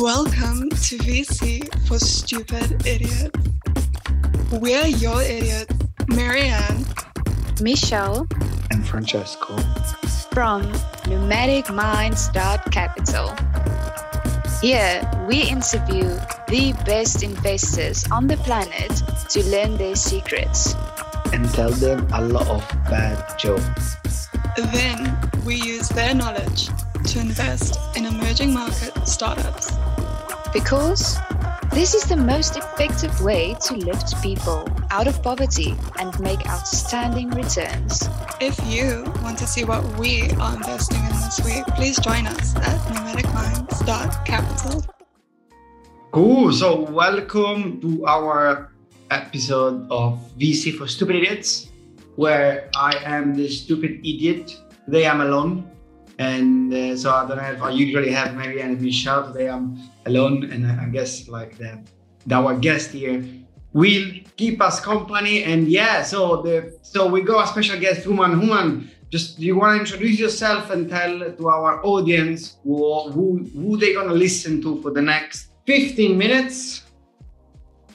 Welcome to VC for Stupid Idiots. We're your idiots, Marianne, Michelle, and Francesco from Capital. Here, we interview the best investors on the planet to learn their secrets and tell them a lot of bad jokes. Then we use their knowledge to invest in emerging market startups. Because this is the most effective way to lift people out of poverty and make outstanding returns. If you want to see what we are investing in this week, please join us at pneumaticminds.capital. Cool. So, welcome to our episode of VC for Stupid Idiots, where I am the stupid idiot. Today I'm alone. And uh, so I don't know if I usually have maybe and Michelle. Today I'm alone, and I guess like the, our guest here will keep us company. And yeah, so the so we got a special guest, Hooman. Hooman, just you want to introduce yourself and tell to our audience who who, who they gonna listen to for the next 15 minutes?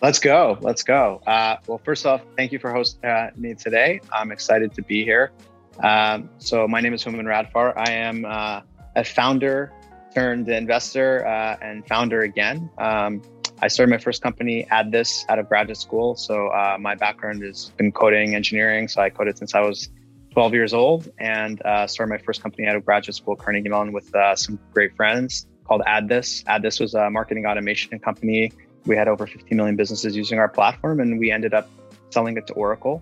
Let's go. Let's go. Uh, well, first off, thank you for hosting uh, me today. I'm excited to be here. Um, so my name is Hooman Radfar. I am uh, a founder turned investor uh, and founder again. Um, I started my first company, AddThis out of graduate school. So uh, my background is in coding, engineering. So I coded since I was 12 years old and uh, started my first company out of graduate school, Carnegie Mellon, with uh, some great friends called AddThis. was a marketing automation company. We had over 15 million businesses using our platform, and we ended up selling it to Oracle.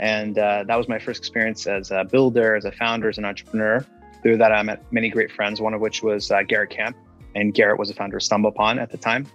And uh, that was my first experience as a builder, as a founder, as an entrepreneur. Through that, I met many great friends, one of which was uh, Garrett Camp. And Garrett was a founder of StumbleUpon at the time.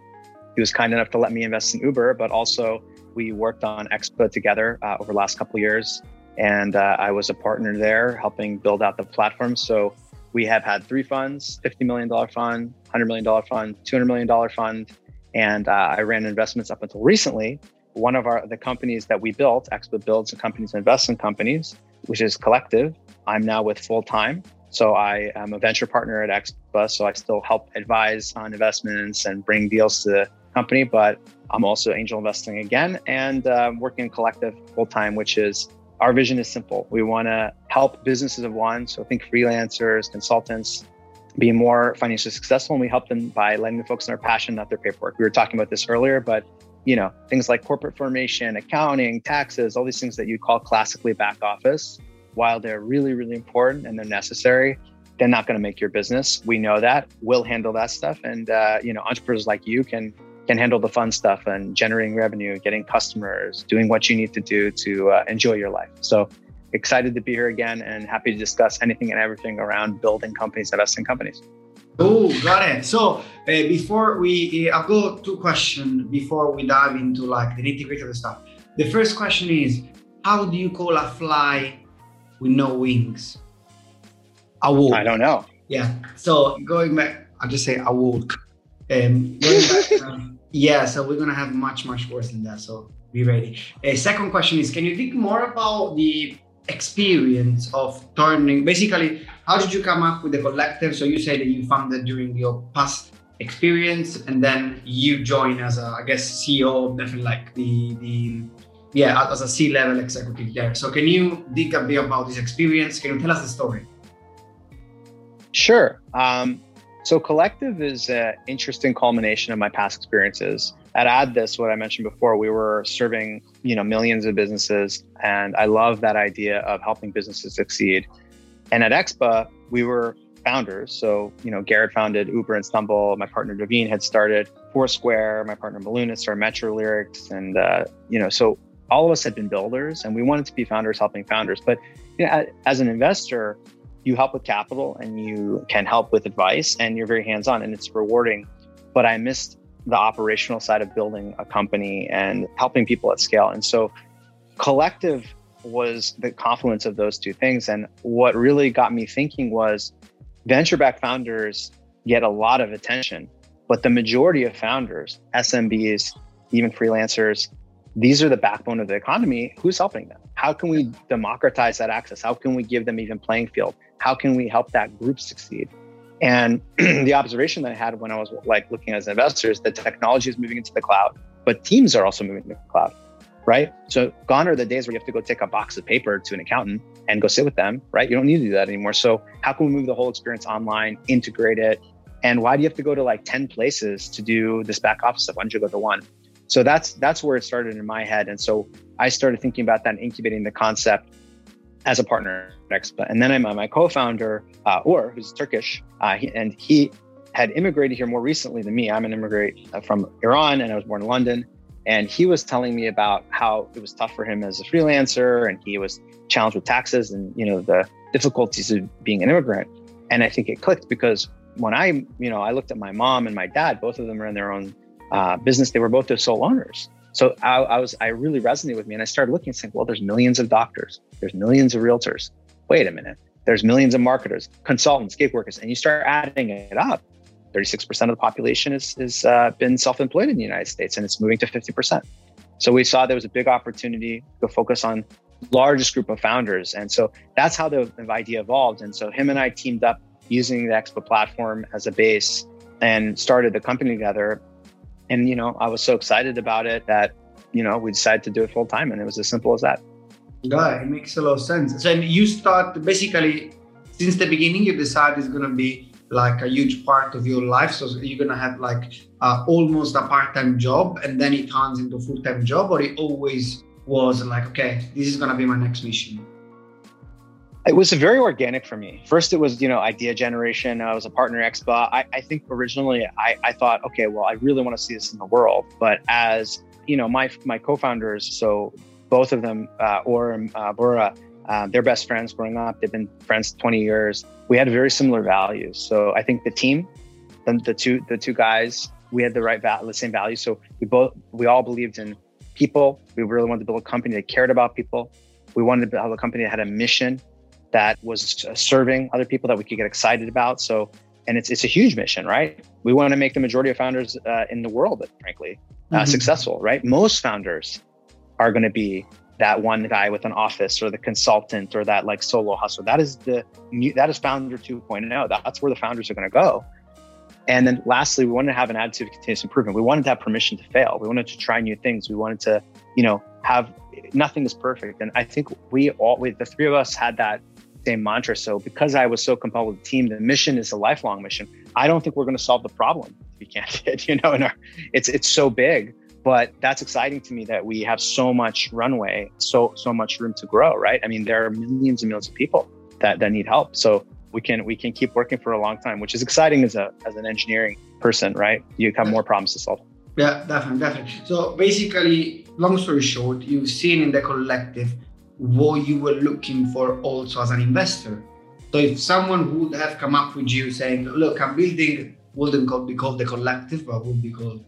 He was kind enough to let me invest in Uber, but also we worked on Expa together uh, over the last couple years. And uh, I was a partner there helping build out the platform. So we have had three funds $50 million fund, $100 million fund, $200 million fund. And uh, I ran investments up until recently one of our the companies that we built, Expa builds companies and invests in companies, which is Collective. I'm now with full time. So I am a venture partner at Expa. So I still help advise on investments and bring deals to the company, but I'm also angel investing again and uh, working in Collective full time, which is our vision is simple. We want to help businesses of one. So think freelancers, consultants, be more financially successful. And we help them by letting them focus on their passion, not their paperwork. We were talking about this earlier, but you know, things like corporate formation, accounting, taxes, all these things that you call classically back office, while they're really, really important and they're necessary, they're not going to make your business. We know that. We'll handle that stuff, and uh, you know, entrepreneurs like you can can handle the fun stuff and generating revenue, getting customers, doing what you need to do to uh, enjoy your life. So excited to be here again and happy to discuss anything and everything around building companies, investing companies. Oh, got it. So uh, before we, uh, I've got two questions before we dive into like the nitty gritty of the stuff. The first question is, how do you call a fly with no wings? A walk. I don't know. Yeah. So going back, I'll just say a walk. Um, back, um, yeah. So we're gonna have much much worse than that. So be ready. A uh, second question is, can you think more about the experience of turning basically how did you come up with the collective so you say that you founded during your past experience and then you join as a i guess ceo definitely like the the yeah as a c-level executive there so can you dig a bit about this experience can you tell us the story sure um, so collective is an interesting culmination of my past experiences at AddThis, what I mentioned before, we were serving you know millions of businesses, and I love that idea of helping businesses succeed. And at Expa, we were founders. So you know, Garrett founded Uber and Stumble. My partner Naveen had started Foursquare. My partner Maluna started MetroLyrics, and uh, you know, so all of us had been builders, and we wanted to be founders helping founders. But you know, as an investor, you help with capital and you can help with advice, and you're very hands-on, and it's rewarding. But I missed the operational side of building a company and helping people at scale. And so collective was the confluence of those two things. And what really got me thinking was venture backed founders get a lot of attention, but the majority of founders, SMBs, even freelancers, these are the backbone of the economy. Who's helping them? How can we democratize that access? How can we give them even playing field? How can we help that group succeed? And the observation that I had when I was like looking as an investor is that technology is moving into the cloud, but teams are also moving to the cloud, right? So gone are the days where you have to go take a box of paper to an accountant and go sit with them, right? You don't need to do that anymore. So how can we move the whole experience online, integrate it? And why do you have to go to like 10 places to do this back office stuff? Why don't you go to one? So that's that's where it started in my head. And so I started thinking about that and incubating the concept as a partner And then I met my co-founder, uh, Ugur, who's Turkish, uh, he, and he had immigrated here more recently than me. I'm an immigrant uh, from Iran, and I was born in London. And he was telling me about how it was tough for him as a freelancer, and he was challenged with taxes and you know the difficulties of being an immigrant. And I think it clicked because when I, you know, I looked at my mom and my dad, both of them are in their own uh, business. They were both the sole owners. So I, I, was, I really resonated with me, and I started looking and saying, well, there's millions of doctors, there's millions of realtors. Wait a minute, there's millions of marketers, consultants, gig workers, and you start adding it up. 36% of the population has is, uh, been self-employed in the United States, and it's moving to 50%. So we saw there was a big opportunity to focus on largest group of founders, and so that's how the idea evolved. And so him and I teamed up using the Expa platform as a base and started the company together. And, you know, I was so excited about it that, you know, we decided to do it full time. And it was as simple as that. Yeah, it makes a lot of sense. So you start basically since the beginning, you decide it's going to be like a huge part of your life. So you're going to have like uh, almost a part time job and then it turns into a full time job, or it always was like, okay, this is going to be my next mission? It was very organic for me. First, it was, you know, idea generation. I was a partner at Expa. I, I think originally I, I thought, okay, well, I really want to see this in the world. But as, you know, my my co-founders, so both of them, uh, or uh, Bora, uh, they're best friends growing up. They've been friends 20 years. We had very similar values. So I think the team, the, the two the two guys, we had the right val- the same values. So we both we all believed in people. We really wanted to build a company that cared about people. We wanted to build a company that had a mission that was serving other people that we could get excited about. So, and it's it's a huge mission, right? We want to make the majority of founders uh, in the world, frankly, uh, mm-hmm. successful, right? Most founders are going to be that one guy with an office or the consultant or that like solo hustler. That is the new, that is founder 2.0. That's where the founders are going to go. And then lastly, we wanted to have an attitude of continuous improvement. We wanted to have permission to fail. We wanted to try new things. We wanted to, you know, have nothing is perfect. And I think we all, we, the three of us had that same mantra. So because I was so compelled with the team, the mission is a lifelong mission. I don't think we're going to solve the problem. if We can't, you know, and it's it's so big. But that's exciting to me that we have so much runway, so so much room to grow. Right? I mean, there are millions and millions of people that that need help. So we can we can keep working for a long time, which is exciting as a as an engineering person. Right? You have more problems to solve. Yeah, definitely, definitely. So basically, long story short, you've seen in the collective what you were looking for also as an investor. So if someone would have come up with you saying, look, I'm building, wouldn't be called the collective, but would be called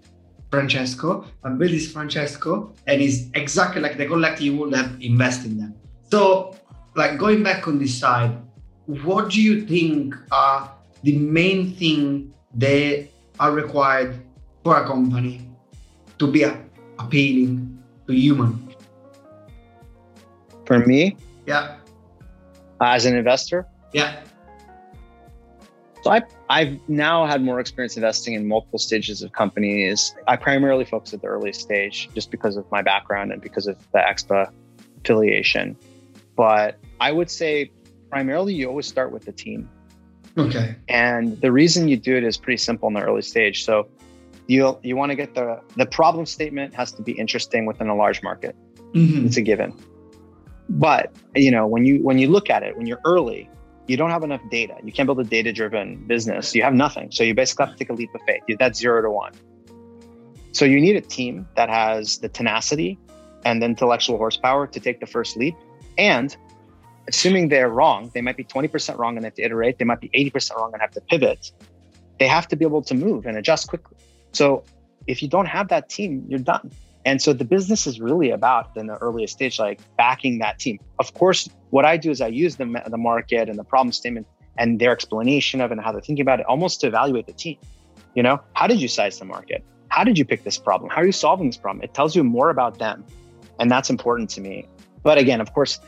Francesco. I'm building Francesco, and it's exactly like the collective you would have invested in them. So, like going back on this side, what do you think are the main thing that are required for a company to be appealing to Hooman for me, yeah. As an investor, yeah. So I, I've now had more experience investing in multiple stages of companies. I primarily focus at the early stage just because of my background and because of the Expa affiliation. But I would say primarily you always start with the team. Okay. And the reason you do it is pretty simple in the early stage. So you you want to get the the problem statement has to be interesting within a large market. Mm-hmm. It's a given. But you know, when you when you look at it, when you're early, you don't have enough data. You can't build a data-driven business. You have nothing. So you basically have to take a leap of faith. That's zero to one. So you need a team that has the tenacity and the intellectual horsepower to take the first leap. And assuming they're wrong, they might be 20% wrong and have to iterate. They might be 80% wrong and have to pivot. They have to be able to move and adjust quickly. So if you don't have that team, you're done. And so the business is really about in the earliest stage, like backing that team. Of course, what I do is I use the, the market and the problem statement and their explanation of and how they're thinking about it almost to evaluate the team. You know, how did you size the market? How did you pick this problem? How are you solving this problem? It tells you more about them. And that's important to me. But again, of course,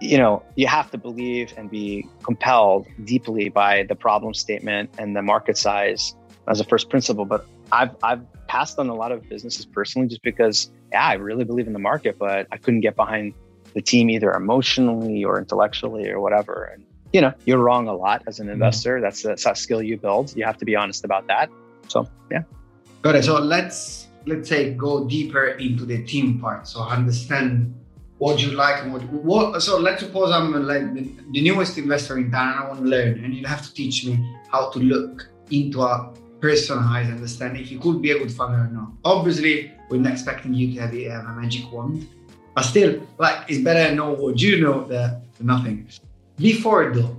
you know, you have to believe and be compelled deeply by the problem statement and the market size as a first principle. But I've I've passed on a lot of businesses personally just because yeah, I really believe in the market, but I couldn't get behind the team either emotionally or intellectually or whatever. And you know, you're wrong a lot as an mm-hmm. investor. That's a, that's a skill you build. You have to be honest about that. So yeah. Got it. So let's let's say go deeper into the team part. So understand what you like and what, what so let's suppose i'm like the, the, newest investor in town and i want to learn and you have to teach me how to look into a personalized understand if you could be a good father or not. Obviously we're not expecting you to have, have a magic wand. But still like it's better to know what you know than nothing. Before though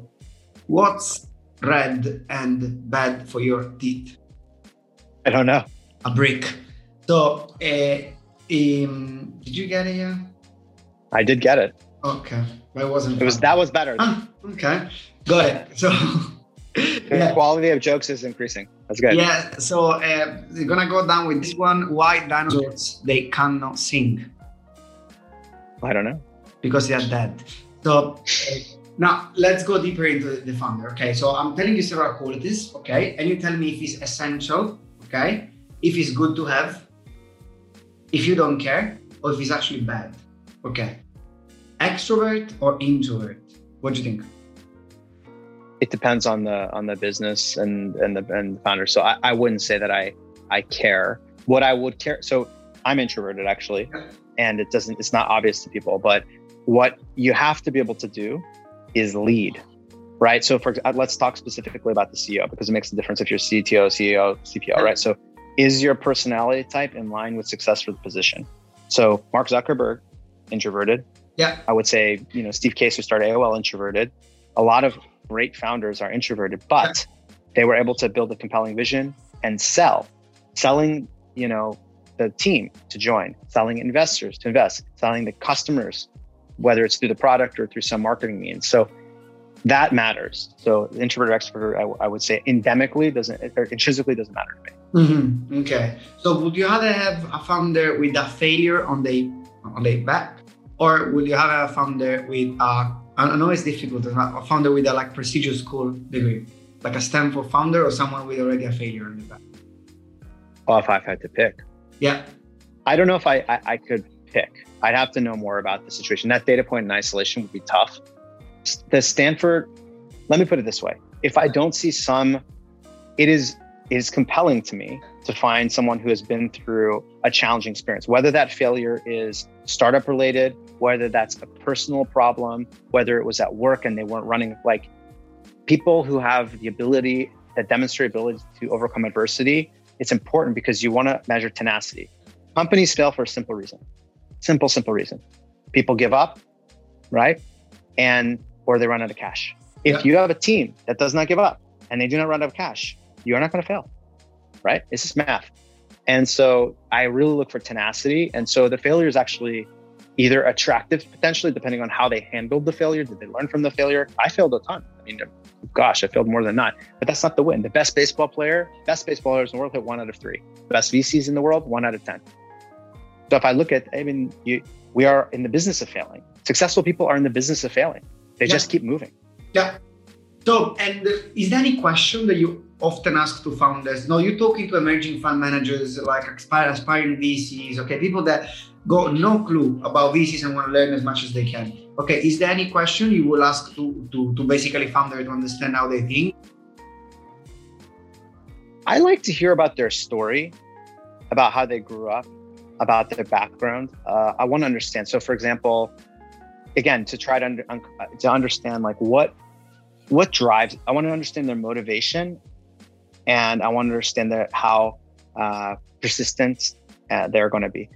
what's red and bad for your teeth? I don't know. A brick. So uh, um, did you get it I did get it. Okay, but it wasn't. It was that was better. Ah, okay, got it. So the quality of jokes is increasing. That's good. Yeah. So uh, we're gonna go down with this one. Why dinosaurs they cannot sing? I don't know. Because they are dead. So uh, now let's go deeper into the founder. Okay. So I'm telling you several qualities. Okay, and you tell me if it's essential. Okay, if it's good to have, if you don't care, or if it's actually bad. Okay. Extrovert or introvert? What do you think? It depends on the on the business and and the and the founder. So I, I wouldn't say that I I care. What I would care so I'm introverted actually, and it doesn't it's not obvious to people, but what you have to be able to do is lead right? So for uh, let's talk specifically about the CEO because it makes a difference if you're CTO, CEO, CPO, right? So is your personality type in line with success for the position? So Mark Zuckerberg introverted. Yeah. I would say, you know, Steve Case, who started AOL, introverted. A lot of great founders are introverted, but they were able to build a compelling vision and sell. Selling, you know, the team to join, selling investors to invest, selling the customers, whether it's through the product or through some marketing means. So that matters. So introvert or extrovert, I, I would say endemically doesn't, or intrinsically doesn't matter to me. Mm-hmm. Okay. So would you rather have a founder with a failure on the on the back or would you have a founder with a I know it's difficult, a founder with a like prestigious school degree, like a Stanford founder or someone with already a failure in the back? Well, oh, if I had to pick. Yeah. I don't know if I, I, I could pick. I'd have to know more about the situation. That data point in isolation would be tough. The Stanford, let me put it this way. If I don't see some, it is it is compelling to me to find someone who has been through a challenging experience, whether that failure is startup related, whether that's a personal problem, whether it was at work and they weren't running like people who have the ability that demonstrate ability to overcome adversity. It's important because you want to measure tenacity. Companies fail for a simple reason. Simple, simple reason. People give up, right? And or they run out of cash. If yeah. you have a team that does not give up and they do not run out of cash, you're not going to fail, right? It's just math. And so I really look for tenacity. And so the failure is actually either attractive potentially, depending on how they handled the failure. Did they learn from the failure? I failed a ton. I mean, gosh, I failed more than not. But that's not the win. The best baseball player, best baseball players in the world hit one out of three. The best VCs in the world, one out of 10. So if I look at, I mean, you, we are in the business of failing. Successful people are in the business of failing. They yeah. just keep moving. Yeah. So, and is there any question that you often ask to founders? No, you're talking to emerging fund managers, like aspiring VCs, okay, people that got no clue about VCs and want to learn as much as they can. Okay, is there any question you will ask to, to, to basically founder to understand how they think? I like to hear about their story, about how they grew up, about their background. Uh, I want to understand. So, for example, again, to try to, under, to understand like what what drives i want to understand their motivation and i want to understand their, how uh, persistent uh, they're going to be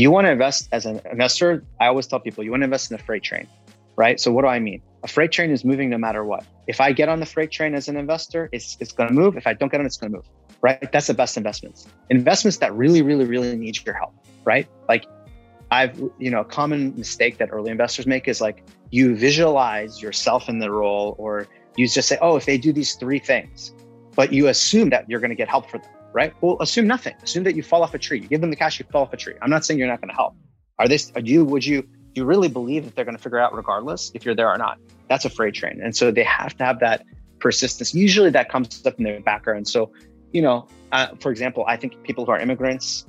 you want to invest as an investor i always tell people you want to invest in a freight train right? So what do i mean? A freight train is moving no matter what. If i get on the freight train as an investor it's, it's going to move. If i don't get on it's going to move right? That's the best investments. Investments that really really really need your help right? Like I've, you know, a common mistake that early investors make is like you visualize yourself in the role, or you just say, oh, if they do these three things, but you assume that you're going to get help for them, right? Well, assume nothing. Assume that you fall off a tree. You give them the cash, you fall off a tree. I'm not saying you're not going to help. Are they? Are you? Would you Do you really believe that they're going to figure out regardless if you're there or not? That's a freight train. And so they have to have that persistence. Usually that comes up in their background. So, you know, uh, for example, I think people who are immigrants,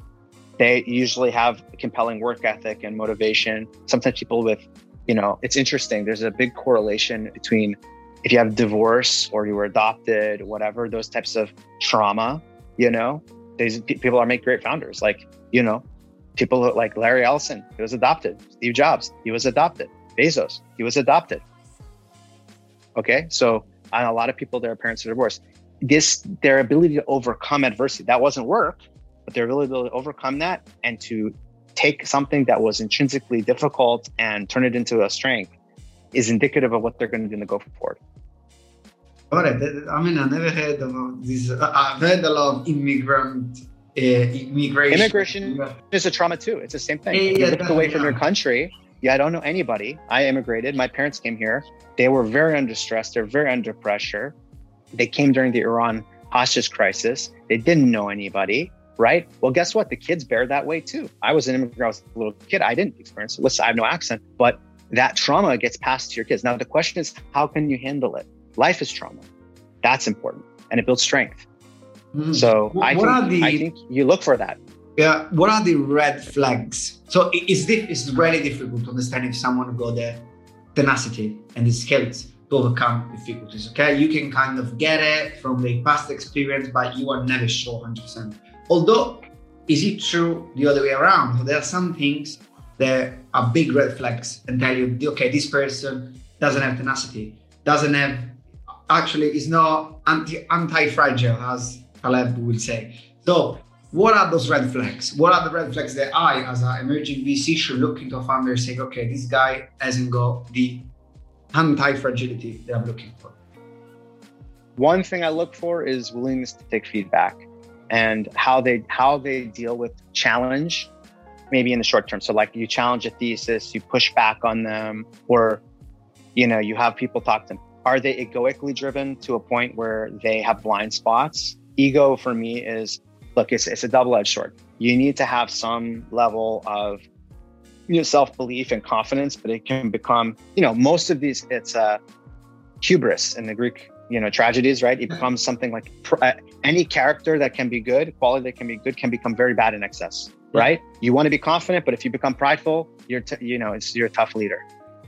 they usually have a compelling work ethic and motivation. Sometimes people with, you know, it's interesting. There's a big correlation between if you have divorce or you were adopted, whatever, those types of trauma, you know, these people are make great founders. Like, you know, people like Larry Ellison, he was adopted. Steve Jobs, he was adopted. Bezos, he was adopted. Okay, so and a lot of people, their parents are divorced. This, their ability to overcome adversity, that wasn't work, but their ability to overcome that and to take something that was intrinsically difficult and turn it into a strength is indicative of what they're going to do to go forward. Got it. I mean, I never heard of this. I've heard a lot of immigrant uh, immigration. Immigration is a trauma too. It's the same thing. Yeah, you look away from your country. Yeah, I don't know anybody. I immigrated. My parents came here. They were very under stress. They're very under pressure. They came during the Iran hostage crisis. They didn't know anybody, right? Well, guess what? The kids bear that way too. I was an immigrant. I was a little kid. I didn't experience it. Listen, I have no accent, but that trauma gets passed to your kids. Now, the question is, how can you handle it? Life is trauma. That's important and it builds strength. Mm. So I think, the, I think you look for that. Yeah. What are the red flags? So it's, it's really difficult to understand if someone got the tenacity and the skills to overcome difficulties. Okay. You can kind of get it from the past experience, but you are never sure 100%. Although, is it true the other way around? So there are some things that are big red flags and tell you, okay, this person doesn't have tenacity, doesn't have actually is not anti anti-fragile as Taleb will say. So what are those red flags? What are the red flags that I, as an emerging VC, should look into a founder and say, okay, this guy hasn't got the anti-fragility that I'm looking for? One thing I look for is willingness to take feedback and how they how they deal with challenge maybe in the short term. So like you challenge a thesis, you push back on them, or you know, you have people talk to them. Are they egoically driven to a point where they have blind spots? Ego for me is look, it's, it's a double-edged sword. You need to have some level of you know, self-belief and confidence, but it can become, you know, most of these, it's uh, hubris in the Greek, you know, tragedies, right? It becomes something like pr- uh, any character that can be good, quality that can be good, can become very bad in excess, right? You want to be confident, but if you become prideful, you're, t- you know, it's you're a tough leader.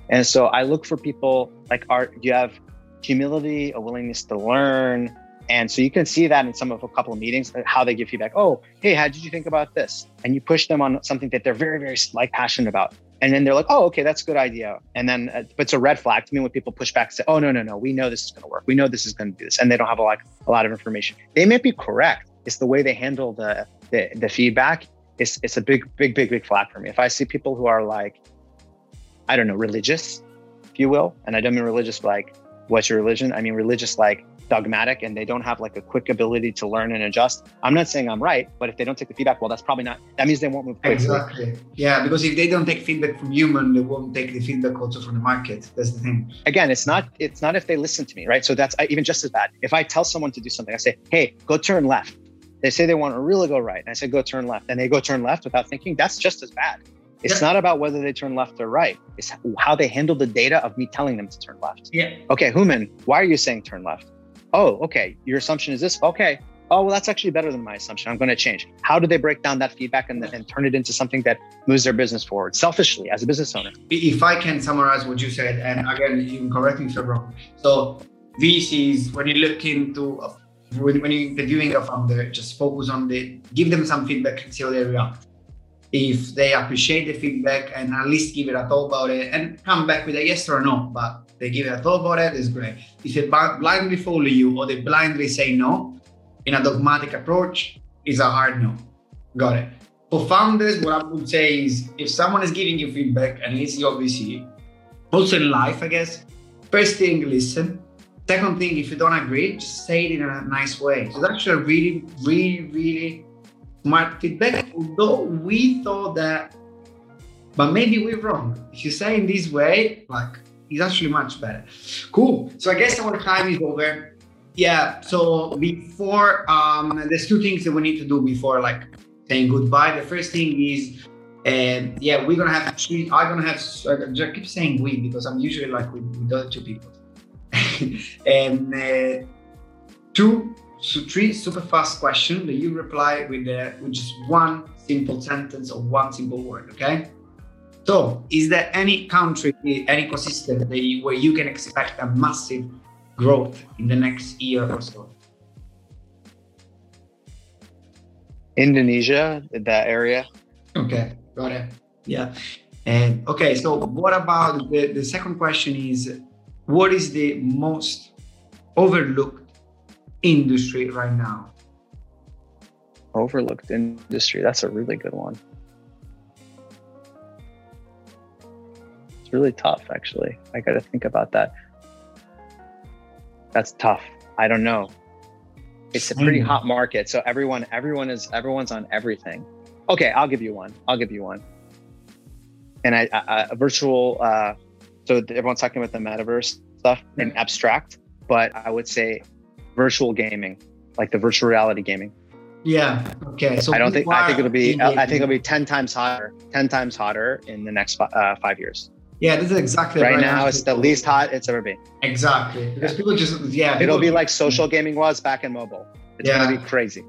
And so I look for people like, are you have humility, a willingness to learn, and so you can see that in some of a couple of meetings, uh, how they give feedback. Oh, hey, how did you think about this? And you push them on something that they're very, very like passionate about. And then they're like, oh, okay, that's a good idea. And then uh, it's a red flag to me when people push back and say, oh, no, no, no, we know this is going to work. We know this is going to do this. And they don't have a lot, a lot of information. They may be correct. It's the way they handle the, the, the feedback. It's, it's a big, big, big, big flag for me. If I see people who are like, I don't know, religious, if you will, and I don't mean religious like, what's your religion? I mean religious like dogmatic and they don't have like a quick ability to learn and adjust. I'm not saying I'm right, but if they don't take the feedback, well, that's probably not. That means they won't move quickly. Exactly. Yeah, because if they don't take feedback from Hooman, they won't take the feedback also from the market. That's the thing. Again, it's not it's not if they listen to me, right? So that's even just as bad. If I tell someone to do something, I say, "Hey, go turn left." They say they want to really go right, and I say, "Go turn left," and they go turn left without thinking. That's just as bad. It's yeah. not about whether they turn left or right. It's how they handle the data of me telling them to turn left. Yeah. Okay, Hooman, why are you saying turn left? oh, okay, your assumption is this. Okay. Oh, well, that's actually better than my assumption. I'm going to change. How do they break down that feedback and, and turn it into something that moves their business forward selfishly as a business owner? If I can summarize what you said, and again, you can correct me if I'm wrong. So, VCs, when you look into when, when you're interviewing a founder, just focus on the give them some feedback and see how they react. If they appreciate the feedback and at least give it a thought about it and come back with a yes or no, but they give it a thought about it, it's great. If they blindly follow you or they blindly say no in a dogmatic approach, is a hard no. Got it. For founders, what I would say is if someone is giving you feedback, and it's obviously also in life, I guess, first thing, listen. Second thing, if you don't agree, just say it in a nice way. So it's actually a really, really, really smart feedback. Although we thought that, but maybe we're wrong. If you say in this way, like it's actually much better. Cool. So I guess our time is over. Yeah. So before, um, there's two things that we need to do before like saying goodbye. The first thing is And yeah, we're gonna have three. I'm gonna have. I keep saying we because I'm usually like with, with other two people. and uh, two, so three super fast questions that you reply with uh, with just one simple sentence or one simple word. Okay. So, is there any country, any ecosystem you, where you can expect a massive growth in the next year or so? Indonesia, that area. Okay, got it. Yeah. And okay, so what about the, the second question is what is the most overlooked industry right now? Overlooked industry. That's a really good one. It's really tough, actually. I got to think about that. That's tough. I don't know. It's a pretty hot market, so everyone, everyone is, everyone's on everything. Okay, I'll give you one. I'll give you one. And I, I a virtual. Uh, so everyone's talking about the metaverse stuff and abstract, but I would say virtual gaming, like the virtual reality gaming. Yeah. Okay. So I don't think I think it'll be I think it'll be ten times hotter, ten times hotter in the next uh, five years. Yeah, this is exactly right, right now. It's the least hot it's ever been. Exactly because yeah. people just yeah. It'll be like social gaming was back in mobile. It's yeah. gonna be crazy.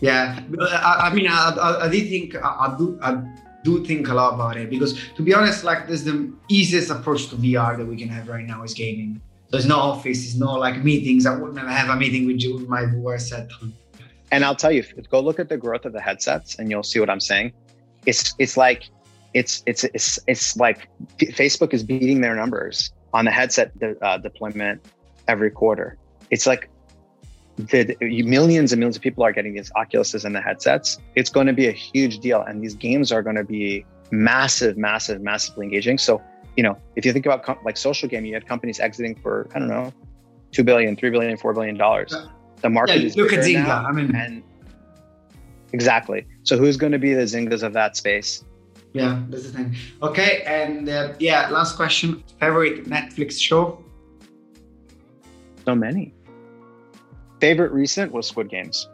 Yeah, I, I mean, I, I, I did think I, do I do think a lot about it because to be honest, like this is the easiest approach to VR that we can have right now is gaming. There's no office, there's no like meetings. I wouldn't have a meeting with you with my VR set. And I'll tell you, go look at the growth of the headsets, and you'll see what I'm saying. It's it's like it's it's it's it's like Facebook is beating their numbers on the headset de- uh, deployment every quarter. It's like the, millions and millions of people are getting these Oculuses and the headsets. It's going to be a huge deal, and these games are going to be massive, massive, massively engaging. So you know, if you think about com- like social gaming, you had companies exiting for I don't know, two billion, three billion, four billion dollars. The market yeah, is look at Zynga. Now, I mean, and exactly. So who's going to be the Zyngas of that space? Yeah, that's the thing. Okay, and uh, yeah, last question: favorite Netflix show? So many. Favorite recent was Squid Games.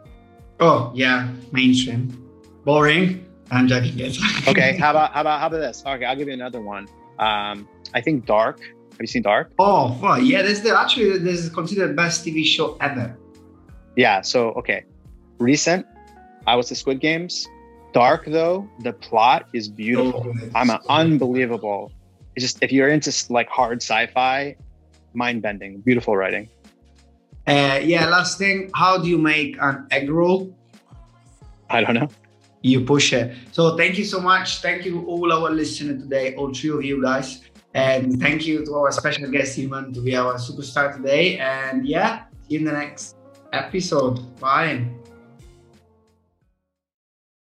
Oh yeah, mainstream. Boring. I'm joking. okay, how about how about how about this? Okay, I'll give you another one. Um, I think Dark. Have you seen Dark? Oh, well, yeah. This is the, actually this is considered the best TV show ever. Yeah. So okay, recent. I was the Squid Games. Dark though, the plot is beautiful. Oh, I'm an unbelievable. It's just if you're into like hard sci-fi, mind-bending, beautiful writing. Uh, yeah. Last thing, how do you make an egg roll? I don't know. You push it. So thank you so much. Thank you all our listeners today, all three of you guys, and thank you to our special guest Iman to be our superstar today. And yeah, see you in the next episode. Bye.